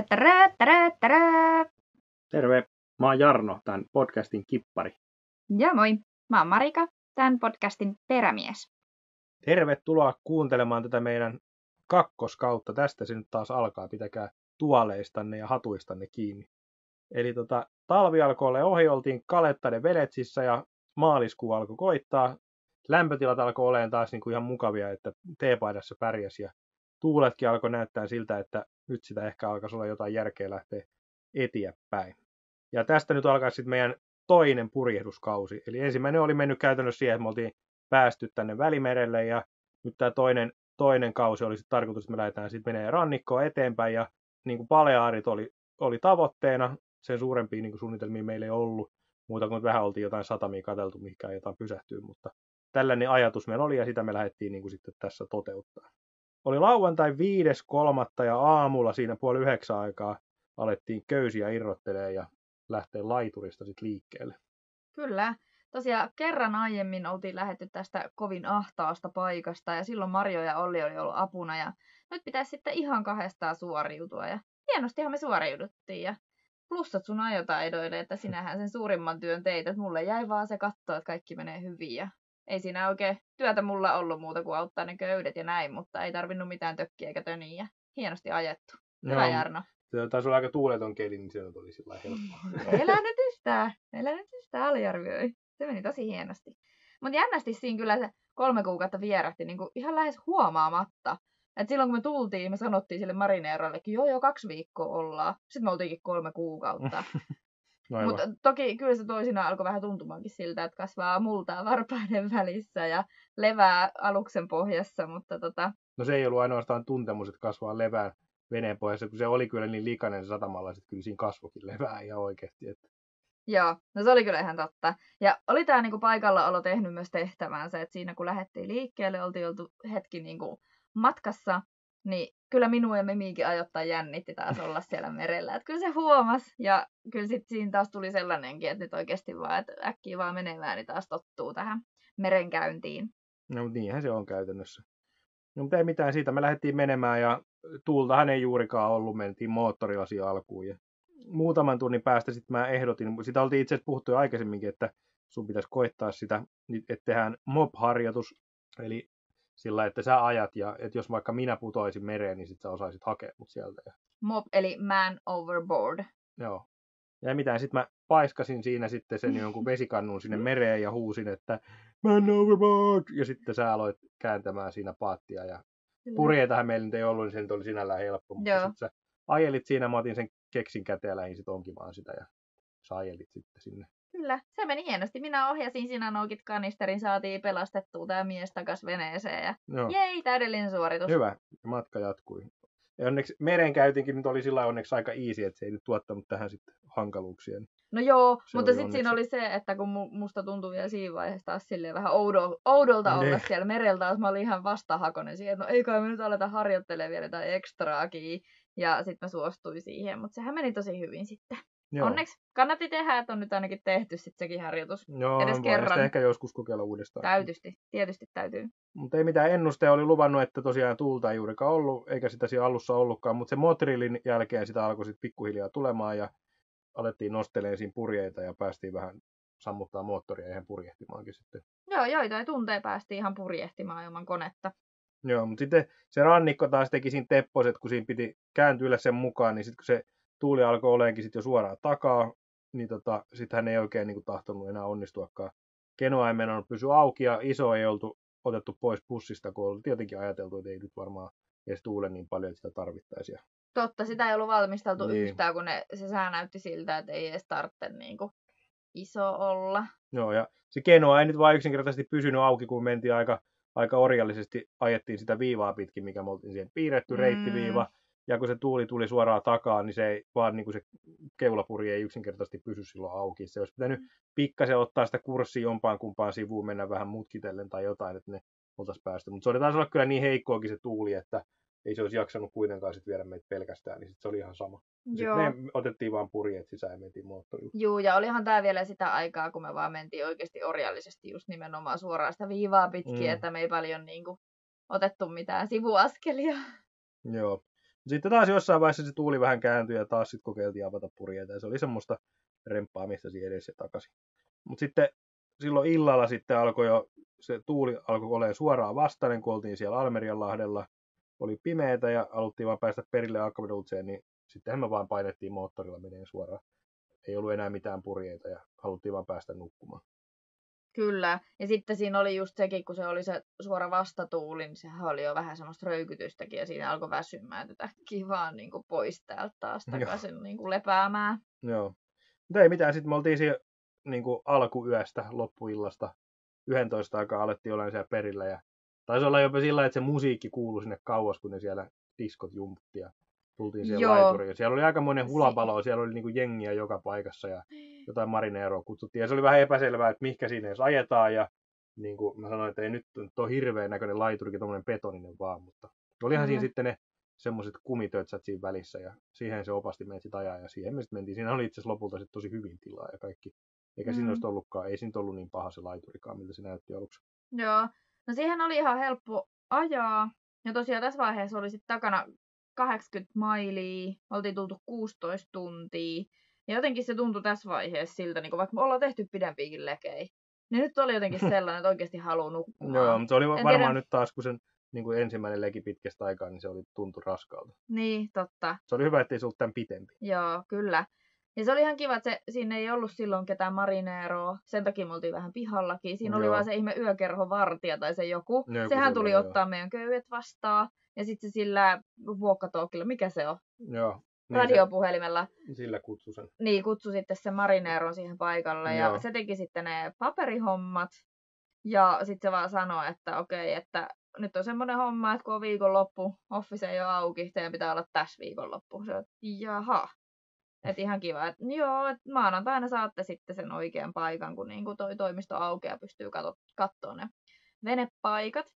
Tätärä, tärä, tärä. Terve, mä oon Jarno, tämän podcastin kippari. Ja moi, mä oon Marika, tämän podcastin perämies. Tervetuloa kuuntelemaan tätä meidän kakkoskautta. Tästä se nyt taas alkaa, pitäkää tuoleistanne ja hatuistanne kiinni. Eli tota, talvi alkoi olla ohi, oltiin Kalettaden Veletsissä ja maaliskuu alkoi koittaa. Lämpötilat alkoi olemaan taas niin kuin ihan mukavia, että teepaidassa pärjäs ja tuuletkin alkoi näyttää siltä, että nyt sitä ehkä alkaisi olla jotain järkeä lähteä eteenpäin. Ja tästä nyt alkaa sitten meidän toinen purjehduskausi. Eli ensimmäinen oli mennyt käytännössä siihen, että me oltiin päästy tänne Välimerelle ja nyt tämä toinen, toinen kausi oli sitten tarkoitus, että me lähdetään sitten menee rannikkoa eteenpäin ja niin kuin Paleaarit oli, oli tavoitteena, sen suurempia niin kuin suunnitelmia meillä ei ollut, muuta kuin vähän oltiin jotain satamia katseltu, mikä jotain pysähtyy, mutta tällainen ajatus meillä oli ja sitä me lähdettiin niin kuin sitten tässä toteuttaa. Oli lauantai 5.3. ja aamulla siinä puoli yhdeksän aikaa alettiin köysiä irrottelee ja lähteä laiturista sitten liikkeelle. Kyllä. Tosiaan kerran aiemmin oltiin lähetty tästä kovin ahtaasta paikasta ja silloin Marjo ja Olli oli ollut apuna ja nyt pitäisi sitten ihan kahdestaan suoriutua ja hienostihan me suoriuduttiin ja plussat sun ajotaidoille, että sinähän sen suurimman työn teit, että mulle jäi vaan se katto, että kaikki menee hyvin ja ei siinä oikein työtä mulla ollut muuta kuin auttaa ne köydet ja näin, mutta ei tarvinnut mitään tökkiä eikä töniä. Hienosti ajettu. Hyvä Joo. Jarno. Se taisi olla aika tuuleton keli, niin se oli sillä helppoa. Elä nyt yhtään. Elä nyt yhtään aliarvioi. Se meni tosi hienosti. Mutta jännästi siinä kyllä se kolme kuukautta vierähti niin kuin ihan lähes huomaamatta. Et silloin kun me tultiin, me sanottiin sille marineerallekin, joo joo, kaksi viikkoa ollaan. Sitten me oltiinkin kolme kuukautta. No Mutta toki kyllä se toisinaan alkoi vähän tuntumaankin siltä, että kasvaa multaa varpaiden välissä ja levää aluksen pohjassa, mutta tota, no se ei ollut ainoastaan tuntemus, että kasvaa levää veneen pohjassa, kun se oli kyllä niin likainen satamalla, että kyllä siinä kasvokin levää ihan oikeasti. Että... Joo, no se oli kyllä ihan totta. Ja oli tämä niinku paikallaolo tehnyt myös tehtävänsä, että siinä kun lähdettiin liikkeelle, oltiin oltu hetki niinku matkassa, niin kyllä minua ja Mimiikin ajoittaa jännitti taas olla siellä merellä. Että kyllä se huomas ja kyllä sitten siinä taas tuli sellainenkin, että nyt oikeasti vaan, että äkkiä vaan menemään, niin taas tottuu tähän merenkäyntiin. No niinhän se on käytännössä. No mutta ei mitään siitä, me lähdettiin menemään ja tuultahan ei juurikaan ollut, mentiin moottoriasia alkuun ja muutaman tunnin päästä sitten mä ehdotin, sitä oltiin itse asiassa puhuttu jo aikaisemminkin, että sun pitäisi koittaa sitä, että tehdään mob-harjoitus, eli sillä, että sä ajat ja että jos vaikka minä putoisin mereen, niin sit sä osaisit hakea mut sieltä. Ja, Mob, eli man overboard. joo. Ja mitään, sitten mä paiskasin siinä sitten sen jonkun vesikannun sinne mereen ja huusin, että man overboard! Ja sitten sä aloit kääntämään siinä paattia ja purjeitahan meillä nyt ei ollut, niin se nyt oli sinällään helppo, mutta Joo. sitten sä ajelit siinä, mä otin sen keksin käteen ja lähdin sit onkimaan sitä ja sä ajelit sitten sinne. Kyllä, se meni hienosti. Minä ohjasin, sinä noukit kanisterin, saatiin pelastettua tämä mies takas veneeseen ja Joo. jei, täydellinen suoritus. Hyvä, matka jatkui. Ja onneksi merenkäytinkin nyt oli sillä onneksi aika easy, että se ei nyt tuottanut tähän sitten hankaluuksia. No joo, Se mutta sitten siinä oli se, että kun mu- musta tuntui vielä siinä vaiheessa taas silleen vähän oudo, oudolta olla Niin. siellä merellä taas, mä olin ihan vastahakoinen siihen, että no ei kai me nyt aleta harjoittelemaan vielä jotain ekstraakin. Ja sitten mä suostuin siihen, mutta sehän meni tosi hyvin sitten. Joo. Onneksi kannatti tehdä, että on nyt ainakin tehty sitten sekin harjoitus. Joo, edes kerran. ehkä joskus kokeilla uudestaan. Täytysti, tietysti täytyy. Mutta ei mitään ennuste oli luvannut, että tosiaan tuulta ei juurikaan ollut, eikä sitä siinä alussa ollutkaan, mutta se motrillin jälkeen sitä alkoi sitten pikkuhiljaa tulemaan ja alettiin nosteleen siinä purjeita ja päästiin vähän sammuttaa moottoria ihan purjehtimaankin sitten. Joo, joitain tunteja päästiin ihan purjehtimaan ilman konetta. Joo, mutta sitten se rannikko taas teki siinä tepposet, kun siinä piti kääntyä sen mukaan, niin sitten kun se tuuli alkoi oleenkin sit jo suoraan takaa, niin tota, sitten hän ei oikein niin kuin, tahtonut enää onnistuakaan. Kenoa ei mennä pysy auki ja iso ei oltu otettu pois pussista, kun oli tietenkin ajateltu, että ei nyt varmaan edes tuule niin paljon, että sitä tarvittaisiin. Totta, sitä ei ollut valmisteltu Niin. yhtään, kun ne, se sää näytti siltä, että ei edes tarvitse niin kuin iso olla. Joo, ja se kenoa ei nyt vain yksinkertaisesti pysynyt auki, kun mentiin aika, aika orjallisesti, ajettiin sitä viivaa pitkin, mikä me oltiin siihen piirretty, Mm. reittiviiva, ja kun se tuuli tuli suoraan takaa, niin se ei, vaan niin kuin se keulapuri ei yksinkertaisesti pysy silloin auki. Se olisi pitänyt pikkasen ottaa sitä kurssia jompaan kumpaan sivuun, mennä vähän mutkitellen tai jotain, että ne oltaisiin päästy. Mutta se oli taisi olla kyllä niin heikkoakin se tuuli, että ei se olisi jaksanut kuitenkaan sit viedä meitä pelkästään, niin sit se oli ihan sama. Joo. Sitten me otettiin vaan purjeet sisään ja mentiin moottorilla. Juu, ja olihan tämä vielä sitä aikaa, kun me vaan mentiin oikeasti orjallisesti just nimenomaan suoraan sitä viivaa pitkin, Mm. mm. että me ei paljon niin kuin, otettu mitään sivuaskelia. Joo. Sitten taas jossain vaiheessa se tuuli vähän kääntyi ja taas sitten kokeiltiin avata purjeita ja se oli semmoista remppaamista siinä edessä ja takaisin. Mutta sitten silloin illalla sitten alkoi jo, se tuuli alkoi olemaan suoraan vastainen, kun oltiin siellä Almerianlahdella. Oli pimeätä ja haluttiin vaan päästä perille Akvadultseen, niin sittenhän me vaan painettiin moottorilla meneen suoraan. Ei ollut enää mitään purjeita ja haluttiin vaan päästä nukkumaan. Kyllä. Ja sitten siinä oli just sekin, kun se oli se suora vastatuuli, niin sehän oli jo vähän semmoista röykytystäkin ja siinä alkoi väsymään tätä kivaa niin kuin pois täältä taas takaisin niin kuin lepäämään. Joo. Mutta ei mitään, sitten me oltiin siellä niin kuin alkuyöstä, loppuillasta, 11 aikaa alettiin olla siellä perillä ja taisi olla jopa sillä että se musiikki kuului sinne kauas, kun ne siellä diskot jumputti ja tultiin siellä Joo. laituriin. Siellä oli aika monen hulapalo, siellä oli niinku jengiä joka paikassa ja jotain marineeroa kutsuttiin. Ja se oli vähän epäselvää, että mihinkä siinä edes ajetaan. Ja niin kuin mä sanoin, että ei nyt tuo hirveän näköinen laiturikin, tuommoinen betoninen vaan, mutta olihan mm. siinä sitten ne semmoiset kumitötsät siinä välissä ja siihen se opasti meitä sitten ajaa ja siihen me sitten mentiin. Siinä oli itse asiassa lopulta sitten tosi hyvin tilaa ja kaikki. Eikä mm. siinä olisi ollutkaan, ei siinä ollut niin paha se laiturikaan, miltä se näytti aluksi. Joo, no siihen oli ihan helppo ajaa. Ja tosiaan tässä vaiheessa oli sitten takana 80 mailia, oltiin tultu 16 tuntia. Ja jotenkin se tuntui tässä vaiheessa siltä, niin vaikka me ollaan tehty pidempiäkin lekei. Niin nyt oli jotenkin sellainen, että oikeasti haluaa nukkua. Joo, mutta se oli en varmaan tiedä... nyt taas, kun sen niin kuin ensimmäinen leki pitkästä aikaa, niin se oli tuntu raskalta. Niin, totta. Se oli hyvä, ettei se ollut tämän pitempi. Joo, kyllä. Ja se oli ihan kiva, että se, siinä ei ollut silloin ketään marineeroa. Sen takia me oltiin vähän pihallakin. Siinä Joo. oli vaan se ihme yökerhovartija tai se joku. Joo, Sehän tuli oli, ottaa jo. meidän köydet vastaan. Ja sitten sillä vuokkatookilla, mikä se on? Joo. Niin radiopuhelimella. Se, sillä kutsu sen. Niin, kutsu sitten se marineeron siihen paikalle. Joo. Ja se teki sitten ne paperihommat. Ja sitten se vaan sanoi, että okei, että nyt on semmoinen homma, että kun on viikonloppu, office ei ole auki, teidän pitää olla tässä viikonloppu. Se on, jaha. Et ihan kiva, että joo, et maanantaina saatte sitten sen oikean paikan, kun niinku toi toimisto aukeaa pystyy katsoa ne venepaikat.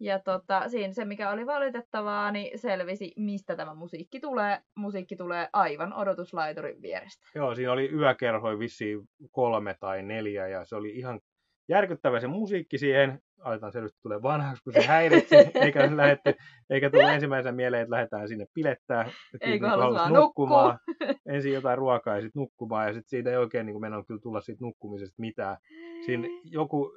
Ja tota, siinä se, mikä oli valitettavaa, niin selvisi, mistä tämä musiikki tulee. Musiikki tulee aivan odotuslaiturin vierestä. Joo, siinä oli yökerhoi vissiin kolme tai neljä, ja se oli ihan järkyttävä se musiikki siihen. Aletaan selvästi tulee vanhaksi, kun se häiritsi, eikä, lähetty, eikä tule ensimmäisenä mieleen, että lähdetään sinne pilettää. Eikö halus nukkumaan. Ensin jotain ruokaa ja sitten nukkumaan, ja sitten siitä ei oikein niin mennä kyllä tulla siitä nukkumisesta mitään. Siinä joku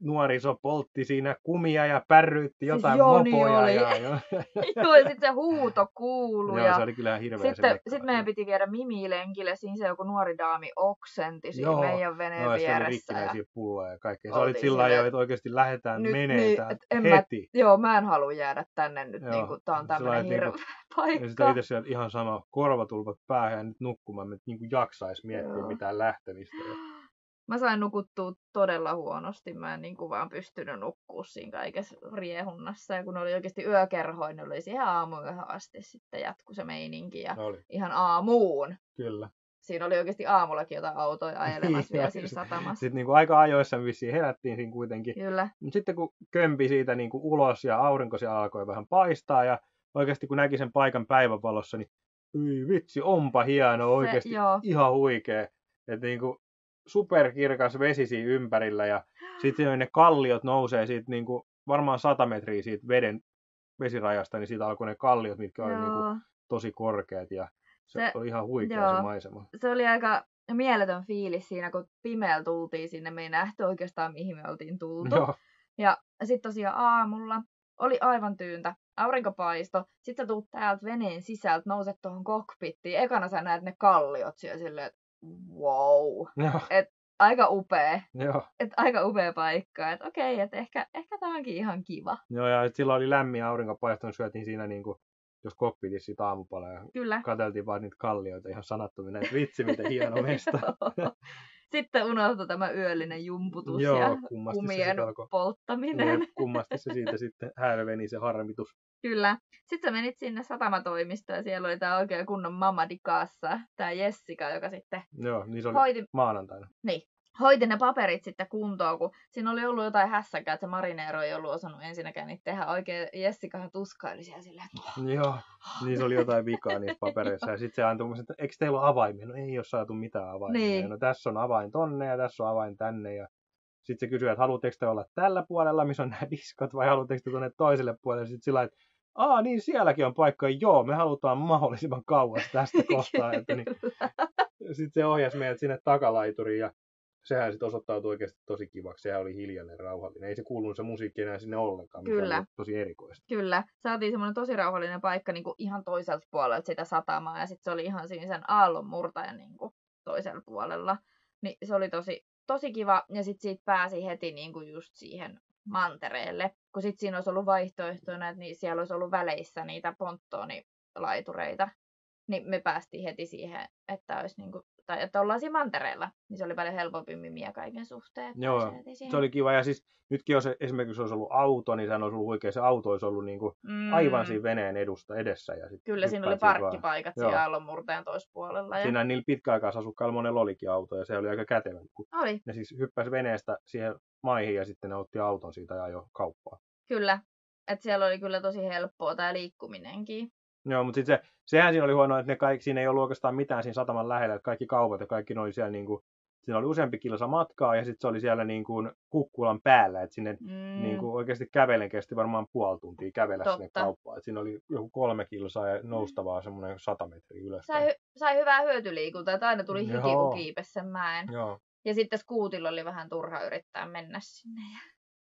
nuoriso poltti siinä kumia ja pärryytti siis jotain siis mopoja. Oli. Ja, ja, joo, ja sitten se huuto kuului. Joo, se oli kyllä hirveä Sitten sit meidän piti viedä Mimi-lenkille, siinä se joku nuori daami oksenti siinä joo, meidän veneen joo, vieressä. Joo, se oli rikkinäisiä pulloja ja kaikkea. Se oli sillä jo, että oikeasti lähdetään nyt, menee niin, heti. Mä, joo, mä en halua jäädä tänne nyt, joo, niin kuin, tää on tämmöinen hirveä niin paikka. Ja sitten itse sieltä ihan sama korvatulpat päähän ja nyt nukkumaan, että niin kuin jaksaisi miettiä joo. mitään lähtemistä. Ja mä sain nukuttua todella huonosti. Mä en niin kuin vaan pystynyt nukkua siinä kaikessa riehunnassa. Ja kun oli oikeasti yökerhoin, niin oli siihen aamuyöhön asti sitten jatku se meininki. Ja oli. ihan aamuun. Kyllä. Siinä oli oikeasti aamullakin jotain autoja ajelemassa vielä siinä satamassa. Sitten niin kuin aika ajoissa vissiin herättiin siinä kuitenkin. Kyllä. Mutta sitten kun kömpi siitä niin kuin ulos ja aurinko siellä alkoi vähän paistaa ja oikeasti kun näki sen paikan päivänvalossa, niin Ui, vitsi, onpa hieno, oikeasti se, ihan huikea. Että niin kuin, superkirkas vesi siinä ympärillä ja sitten ne kalliot nousee siitä niin kuin, varmaan 100 metriä siitä veden vesirajasta, niin siitä alkoi ne kalliot, mitkä oli niin kuin, tosi korkeat ja se, se oli ihan huikea joo. se maisema. Se oli aika mieletön fiilis siinä, kun pimeällä tultiin sinne. Me ei nähty oikeastaan, mihin me oltiin tultu. Joo. Ja sitten tosiaan aamulla oli aivan tyyntä. Aurinko paisto. Sitten sä tuut täältä veneen sisältä, nouset tuohon kokpittiin. Ekana sä näet ne kalliot siellä silleen, että wow. Joo. Et aika upea. Joo. Et aika upea paikka. Et okei, et ehkä, ehkä tämä onkin ihan kiva. Joo, ja silloin oli lämmin aurinkopaiston, syötiin siinä niinku, jos kokpitissa siitä aamupala ja Kyllä. katseltiin vaan niitä kallioita ihan sanattomia, että vitsi miten hieno mesta. Sitten unohtui tämä yöllinen jumputus Joo, ja kumien polttaminen. Jep, kummasti se siitä sitten hälveni se harmitus. Kyllä. Sitten sä menit sinne satamatoimistoon ja siellä oli tämä oikein kunnon mamadikassa, tämä Jessica, joka sitten Joo, niin se oli hoiti... maanantaina. Niin, hoiti ne paperit sitten kuntoon, kun siinä oli ollut jotain hässäkää, että se marineero ei ollut osannut ensinnäkään niitä tehdä. Oikein Jessikahan tuskaili siellä silleen. Joo, niin se oli jotain vikaa niissä papereissa. Ja sitten se antoi että eikö teillä ole avaimia? No ei ole saatu mitään avaimia. Niin. No tässä on avain tonne ja tässä on avain tänne. Ja sitten se kysyi, että haluatteko te olla tällä puolella, missä on nämä diskot, vai haluatteko te tuonne toiselle puolelle. Sitten sillä että aa niin sielläkin on paikka, joo, me halutaan mahdollisimman kauas tästä kohtaa. Että niin, sitten se ohjasi meidät sinne takalaituriin ja sehän sitten osoittautui oikeasti tosi kivaksi. Sehän oli hiljainen, rauhallinen. Ei se kuulunut se musiikki enää sinne ollenkaan, mikä Kyllä. oli tosi erikoista. Kyllä, saatiin semmoinen tosi rauhallinen paikka niin kuin ihan toiselta puolelta sitä satamaa ja sitten se oli ihan siinä sen aallon murtajan niin kuin toisella puolella. Niin se oli tosi, tosi kiva ja sitten siitä pääsi heti niin kuin just siihen mantereelle. Kun sitten siinä olisi ollut vaihtoehtoina, että niin siellä olisi ollut väleissä niitä ponttoonilaitureita, niin me päästiin heti siihen, että olisi niin kuin, tai että ollaan siinä mantereella, niin se oli paljon helpompi mimiä kaiken suhteen. Joo. Se oli kiva. Ja siis nytkin jos esimerkiksi olisi ollut auto, niin sehän olisi ollut huikea. Se auto olisi ollut niin kuin Mm. aivan siinä veneen edusta edessä. Ja sit Kyllä, siinä oli vaan. parkkipaikat Joo. siellä aallonmurtajan toispuolella. Ja... Siinä niillä pitkäaikaisasukkailla monella olikin auto ja se oli aika kätevä. Kun Oli, ne siis hyppäsi veneestä siihen maihin ja sitten ne otti auton siitä ja ajoi kauppaa. kyllä. Että siellä oli kyllä tosi helppoa tämä liikkuminenkin. Joo, mutta sitten se, sehän siinä oli huono, että ne kaikki, siinä ei ollut oikeastaan mitään siinä sataman lähellä, että kaikki kaupat ja kaikki ne oli siellä niin kuin, siinä oli useampi kilsa matkaa ja sitten se oli siellä niin kuin kukkulan päällä, että sinne Mm, niin kuin oikeasti kävelen kesti varmaan puoli tuntia kävellä sinne Totta. kauppaan. Et siinä oli joku kolme kilsaa ja noustavaa semmoinen sata metriä ylös. sai, sai hyvää hyötyliikuntaa, että aina tuli hiki, kun kiipesi sen mäen. Joo. Ja sitten skuutilla oli vähän turha yrittää mennä sinne.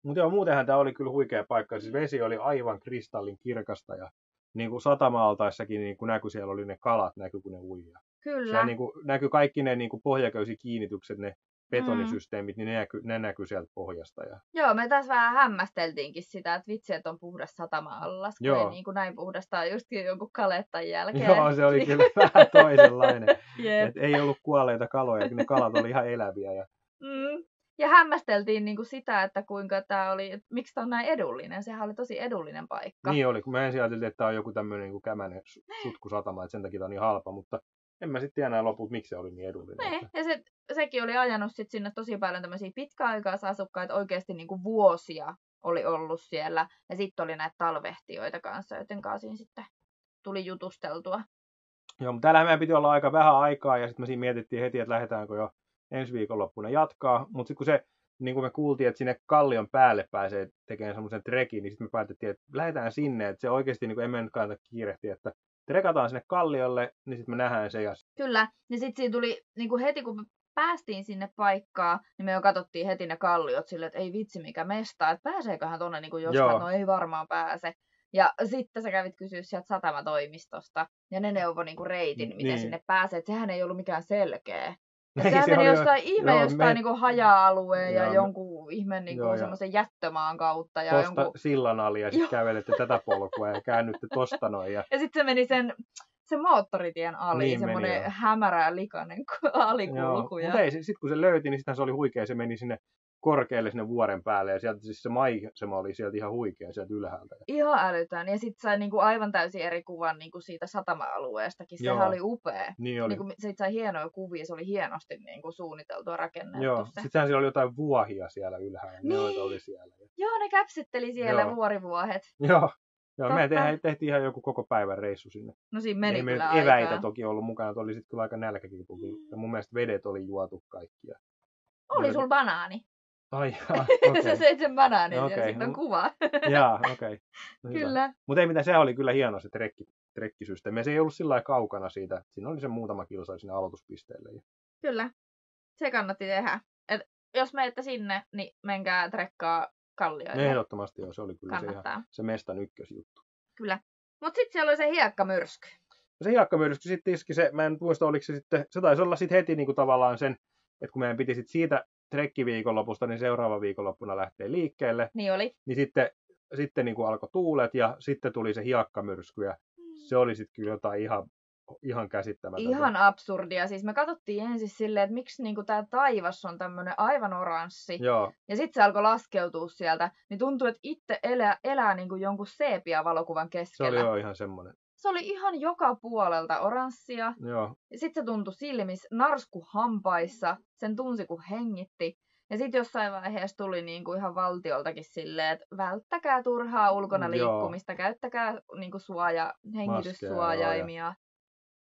Mutta joo, muutenhan tämä oli kyllä huikea paikka. Siis vesi oli aivan kristallin kirkasta ja niin kuin satamaaltaissakin niin kuin näkyi, siellä oli ne kalat, näkyi kun ne uijaa. Kyllä, Siellä niin kuin, näkyi kaikki ne niin kuin pohjaköysikiinnitykset, ne betonisysteemit, niin ne näkyi, ne näkyi sieltä pohjasta. Ja... joo, me tässä vähän hämmästeltiinkin sitä, että vitsi, että on puhdas satama-allas, kun Joo. ei niin kuin näin puhdasta justkin jonkun kalettan jälkeen. Joo, se oli kyllä vähän toisenlainen. Jep. Et ei ollut kuolleita kaloja, ne kalat oli ihan eläviä. Ja... Mm. Ja hämmästeltiin niin kuin sitä, että kuinka tämä oli, että miksi tämä on näin edullinen. Sehän oli tosi edullinen paikka. Niin oli, kun mä ensin ajattelin, että tämä on joku tämmöinen niin kämänen su- sutkusatama, että sen takia tämä on niin halpa, mutta en mä sitten tiedä loput, miksi se oli niin edullinen. Ne, Että... ja se, sekin oli ajanut sit sinne tosi paljon tämmöisiä pitkäaikaisasukkaita, oikeasti niin kuin vuosia oli ollut siellä. Ja sitten oli näitä talvehtijoita kanssa, joten kanssa siinä sitten tuli jutusteltua. Joo, mutta täällähän meidän piti olla aika vähän aikaa ja sitten me siinä mietittiin heti, että lähdetäänkö jo ensi viikonloppuna jatkaa. Mutta sitten kun se, niin kuin me kuultiin, että sinne kallion päälle pääsee tekemään semmoisen trekin, niin sitten me päätettiin, että lähdetään sinne, että se oikeasti niin kuin emme nyt kannata kiirehtiä, että trekataan sinne kalliolle, niin sitten me nähdään se ja Kyllä, ja sitten siinä tuli niin kuin heti, kun me päästiin sinne paikkaan, niin me jo katsottiin heti ne kalliot silleen, että ei vitsi mikä mesta, että pääseeköhän tonne niin kuin jostain, no ei varmaan pääse. Ja sitten sä kävit kysyä sieltä satamatoimistosta, ja ne neuvoi niin kuin reitin, miten Niin. sinne pääsee, että sehän ei ollut mikään selkeä. Ei, Sehän se meni oli jo- jostain ihme joo, jostain me- niin kuin haja-alueen ja Joo, me- jonkun ihme niin Joo, kuin ja- semmoisen jättömaan kautta. Ja, tosta jonkun... sillan ali ja sitten kävelette tätä polkua ja käännytte tosta noin. Ja... ja sitten se meni sen, sen moottoritien ali, Niin niin semmoinen hämärä ja likainen alikulku. ja... mutta ei, sitten kun se löyti, niin sitten se oli huikea, se meni sinne korkealle sinne vuoren päälle ja sieltä siis se maisema oli sieltä ihan huikea sieltä ylhäältä. Ihan älytön. Ja sitten sai niinku aivan täysin eri kuvan niinku siitä satama-alueestakin. Sehän Joo. oli upea. Niin oli. Niinku, siitä sai hienoja kuvia, se oli hienosti niinku suunniteltu ja rakennettu Joo, se. sittenhän siellä oli jotain vuohia siellä ylhäällä, ne Niin. noita oli siellä. Joo, ne käpsitteli siellä Joo. vuorivuohet. Joo, Joo me tehtiin, tehtiin ihan joku koko päivän reissu sinne. No siinä meni Ei me kyllä eväitä aikaa. toki ollut mukana, että oli sitten kyllä aika nälkäkin tullut. Ja mun mielestä vedet oli juotu kaikki. Ja... Oli sul banaani. Ai jaa, Okay. Söit sen banaanin okay. ja sitten on kuva. Jaa, okei. No hyvä. kyllä. Mutta ei mitään, se oli kyllä hieno se trekki, trekkisysteemi. Se ei ollut sillä lailla kaukana siitä. Siinä oli se muutama kilsa sinne aloituspisteelle. Ja... Kyllä. Se kannatti tehdä. Et jos menette sinne, niin menkää trekkaa kallioille. Ehdottomasti joo, se oli kyllä se, ihan, se mestan ykkösjuttu. Kyllä. Mut sitten siellä oli se hiekkamyrsky. Se hiekkamyrsky sitten iski se, mä en muista oliko se sitten, se taisi olla sitten heti niin kuin tavallaan sen, että kun meidän piti sitten siitä trekkiviikonlopusta, niin seuraava viikonloppuna lähtee liikkeelle, Niin oli. niin sitten, sitten niin kuin alkoi tuulet ja sitten tuli se hiekkamyrsky ja se oli sitten kyllä jotain ihan, ihan käsittämätöntä. Ihan absurdia. Siis me katsottiin ensin silleen, että miksi niinku tämä taivas on tämmöinen aivan oranssi. Joo, Ja sitten se alkoi laskeutua sieltä. Niin tuntuu, että itse elää, elää niinku jonkun sepia-valokuvan se keskellä. oli jo ihan semmoinen. Se oli ihan joka puolelta oranssia. Joo, Sitten se tuntui silmissä, narsku hampaissa. Sen tunsi, kun hengitti. Ja sitten jossain vaiheessa tuli niinku ihan valtioltakin silleen, että välttäkää turhaa ulkona Mm, joo. liikkumista, käyttäkää niinku suoja, hengityssuojaimia.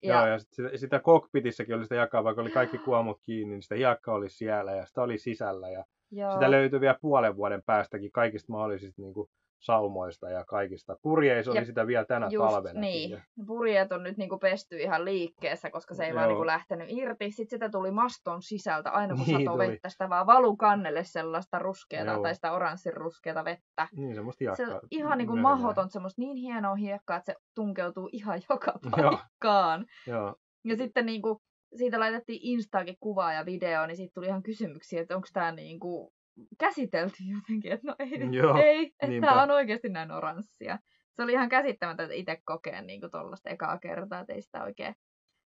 Ja, joo, ja sit sitä, sitä cockpitissakin oli sitä jakaa, vaikka oli kaikki kuomut kiinni, niin sitä hiekkaa oli siellä ja sitä oli sisällä. Ja joo. sitä löytyi vielä puolen vuoden päästäkin kaikista mahdollisista niin kuin, saumoista ja kaikista. Purjeissa oli Jep, sitä vielä tänä Just talvena. niin. Purjeet on nyt niinku pesty ihan liikkeessä, koska se ei vaan Joo. niinku lähtenyt irti. Sitten sitä tuli maston sisältä, aina kun Niin tuli. vettä, sitä vaan valu kannelle sellaista ruskeata Joo. tai sitä oranssin ruskeata vettä. Niin, semmoista Se hiekkaa. on ihan niinku möröää. mahdoton, semmoista niin hienoa hiekkaa, että se tunkeutuu ihan joka Joo. paikkaan. Joo, Ja sitten niinku, siitä laitettiin Instaakin kuvaa ja video, niin siitä tuli ihan kysymyksiä, että onko tämä niinku käsitelty jotenkin, että no ei, Joo, ei että niinpä. tämä on oikeasti näin oranssia. Se oli ihan käsittämätöntä itse kokea niinku tuollaista ekaa kertaa, että ei sitä oikein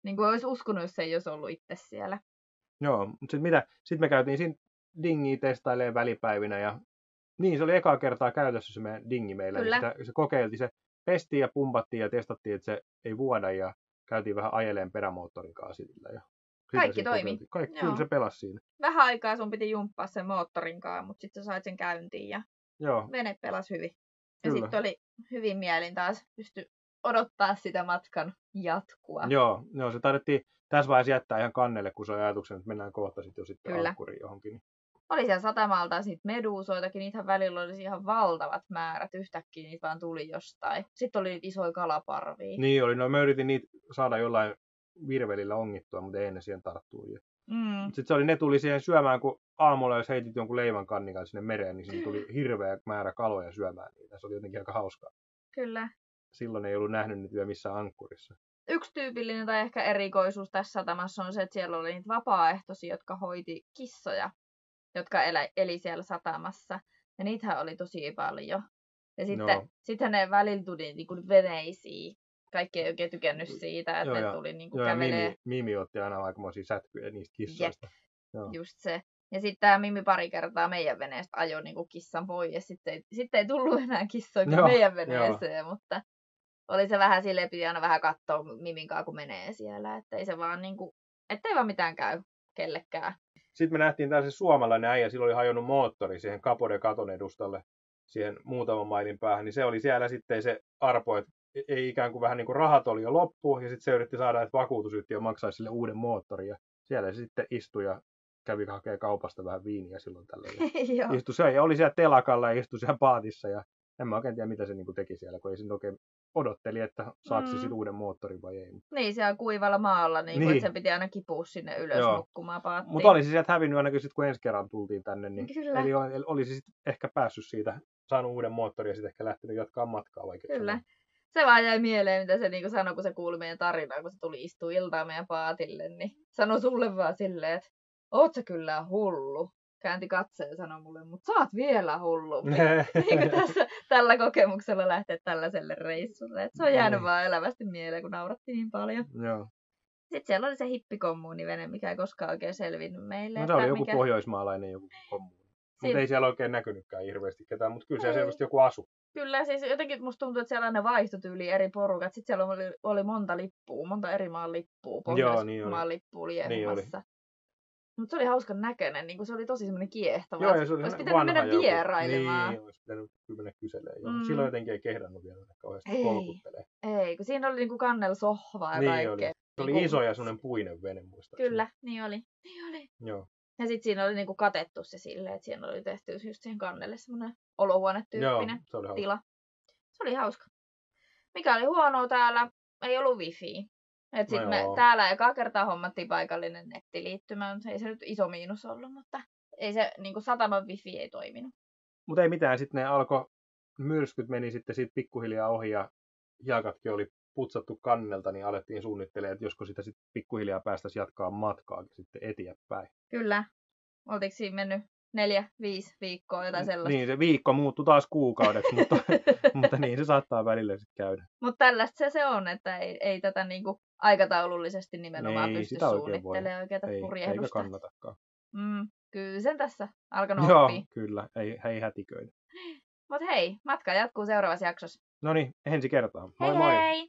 niinku olisi uskonut, jos se ei olisi ollut itse siellä. Joo, mutta sitten mitä? Sitten me käytiin siinä dingiä testailemaan välipäivinä ja niin, se oli ekaa kertaa käytössä se meidän dingi meillä. niin Kyllä. Sitä, se kokeiltiin, se pestiin ja pumpattiin ja testattiin, että se ei vuoda ja käytiin vähän ajeleen perämoottorin kanssa sillä. Ja Kaikki toimi. Kaikki, Joo. kyllä se pelasi siinä. Vähän aikaa sun piti jumppaa sen moottorin kanssa, mutta sitten sä sait sen käyntiin ja Joo, vene pelasi hyvin. Ja sitten oli hyvin mielin taas pysty odottaa sitä matkan jatkua. joo, joo, se taidettiin tässä vaiheessa jättää ihan kannelle, kun se on ajatuksena, että mennään kohta sitten jo sitten Kyllä. ankkuriin johonkin. Oli siellä satamalta sit meduusoitakin, niitä välillä olisi ihan valtavat määrät, yhtäkkiä niitä vaan tuli jostain. Sitten oli niitä isoja kalaparvia. Niin oli, no mä yritin niitä saada jollain virvelillä ongittua, mutta ei ne siihen tarttuu. Mm, Sitten se oli, ne tuli siihen syömään, kun aamulla jos heitit jonkun leivän kannin kanssa sinne mereen, niin siinä tuli hirveä määrä kaloja syömään niitä. Se oli jotenkin aika hauskaa. kyllä. Silloin ei ollut nähnyt niitä vielä missään ankkurissa. Yksi tyypillinen tai ehkä erikoisuus tässä satamassa on se, että siellä oli niitä vapaaehtoisia, jotka hoiti kissoja, jotka elä, eli siellä satamassa. Ja niitähän oli tosi paljon. Ja sitten, Joo. sitten ne välillä tuli niin kuin veneisiin. Kaikki ei oikein tykännyt siitä, että Joo, ne tuli niin kuin Joo, kävelee. Mimi, Mimi otti aina aikamoisia sätkyjä niistä kissoista. Joo. Just se. Ja sitten tämä Mimi pari kertaa meidän veneestä ajoi niinku kissan pois. Ja sitten ei, sitten ei tullut enää kissoja Joo, meidän veneeseen, mutta oli se vähän silleen, piti aina vähän katsoa Mimin kanssa, kun menee siellä. Että ei se vaan niinku, ettei vaan mitään käy kellekään. Sitten me nähtiin tällaisen suomalainen äijä, sillä oli hajonnut moottori siihen Kapode katon edustalle siihen muutaman mailin päähän, niin se oli siellä sitten se arpo, että ei ikään kuin vähän niin kuin rahat oli jo loppu, ja sitten se yritti saada, että vakuutusyhtiö maksaisi sille uuden moottorin, ja siellä se sitten istui ja kävi hakemaan kaupasta vähän viiniä silloin Joo. istui siellä, ja oli siellä telakalla ja istui siellä paatissa, ja en mä oikein tiedä, mitä se niin kuin teki siellä, kun ei siinä oikein odotteli, että saako se Mm. sitten uuden moottorin vai ei. Niin, siellä kuivalla maalla, niin, niin. Että sen piti aina kipua sinne ylös Joo. nukkumaan paattiin. Mutta oli se sieltä hävinnyt ainakin sitten, kun ensi kerran tultiin tänne, niin Kyllä. eli oli, olisi sitten ehkä päässyt siitä, saanut uuden moottorin ja sitten ehkä lähtenyt jatkaa matkaa vaikka. Kyllä. Se vaan jäi mieleen, mitä se niinku sanoi, kun se kuuli meidän tarinaa, kun se tuli istua iltaa meidän paatille, niin sanoi sulle vaan silleen, että oot sä kyllä hullu. Käänti katseen ja sanoi mulle, mutta sä oot vielä hullu. niin tässä, tällä kokemuksella lähteä tällaiselle reissulle. Et se on jäänyt Niin. vaan elävästi mieleen, kun naurattiin niin paljon. Joo. Sitten siellä oli se hippikommuunivene, mikä ei koskaan oikein selvinnyt meille. No se oli joku mikä... pohjoismaalainen joku kommuuni. Mutta ei siellä oikein näkynytkään hirveästi ketään, mutta kyllä siellä selvästi joku asu. Kyllä, siis jotenkin musta tuntuu, että siellä aina vaihtui tyyli eri porukat. Sitten siellä oli, oli monta lippua, monta eri maan lippua. Pohjoismaan niin oli. lippu oli Niin. Mutta se oli hauskan näköinen, niin se oli tosi semmoinen kiehtova. Joo, ja se oli Olisi pitänyt mennä joku. vierailemaan. Niin, olisi pitänyt mennä kyselemään. Joo. Mm. Silloin jotenkin ei kehdannut vielä mennä kauheasti Ei. kolkuttelee. Ei, kun siinä oli niinku kannella sohvaa ja Niin kaikkea. oli. Se oli Niinku- iso ja semmoinen puinen vene muistaakseni. Kyllä, niin oli. Niin oli. Joo. Ja sitten siinä oli niinku katettu se silleen, että siinä oli tehty just siihen kannelle semmoinen olohuone-tyyppinen Joo, se oli hauska. tila. Se oli hauska. Mikä oli huonoa täällä, ei ollut wifi. Et sit No me joo. täällä ekaa kertaa hommattiin paikallinen nettiliittymä, mutta ei se nyt iso miinus ollut, mutta ei se niinku sataman wifi ei toiminut. Mutta ei mitään, sitten ne alkoi, myrskyt meni sitten siitä pikkuhiljaa ohi ja hiekatkin oli putsattu kannelta, niin alettiin suunnittelemaan, että josko sitä sitten pikkuhiljaa päästäisiin jatkaa matkaa sitten eteenpäin. Kyllä. Oltiinko siinä mennyt neljä, viisi viikkoa jotain sellaista? Niin, se viikko muuttui taas kuukaudeksi, mutta, mutta niin se saattaa välillä sitten käydä. Mutta tällaista se, se on, että ei, ei tätä niinku aikataulullisesti nimenomaan Ei pysty sitä oikein voi. suunnittelemaan oikeata Ei, eikä purjehdusta. kannatakaan. Mm, kyllä sen tässä alkanut Joo, oppia. kyllä, ei, ei hätiköidä. Mutta hei, matka jatkuu seuraavassa jaksossa. No niin, ensi kertaan. Moi hei moi! hei!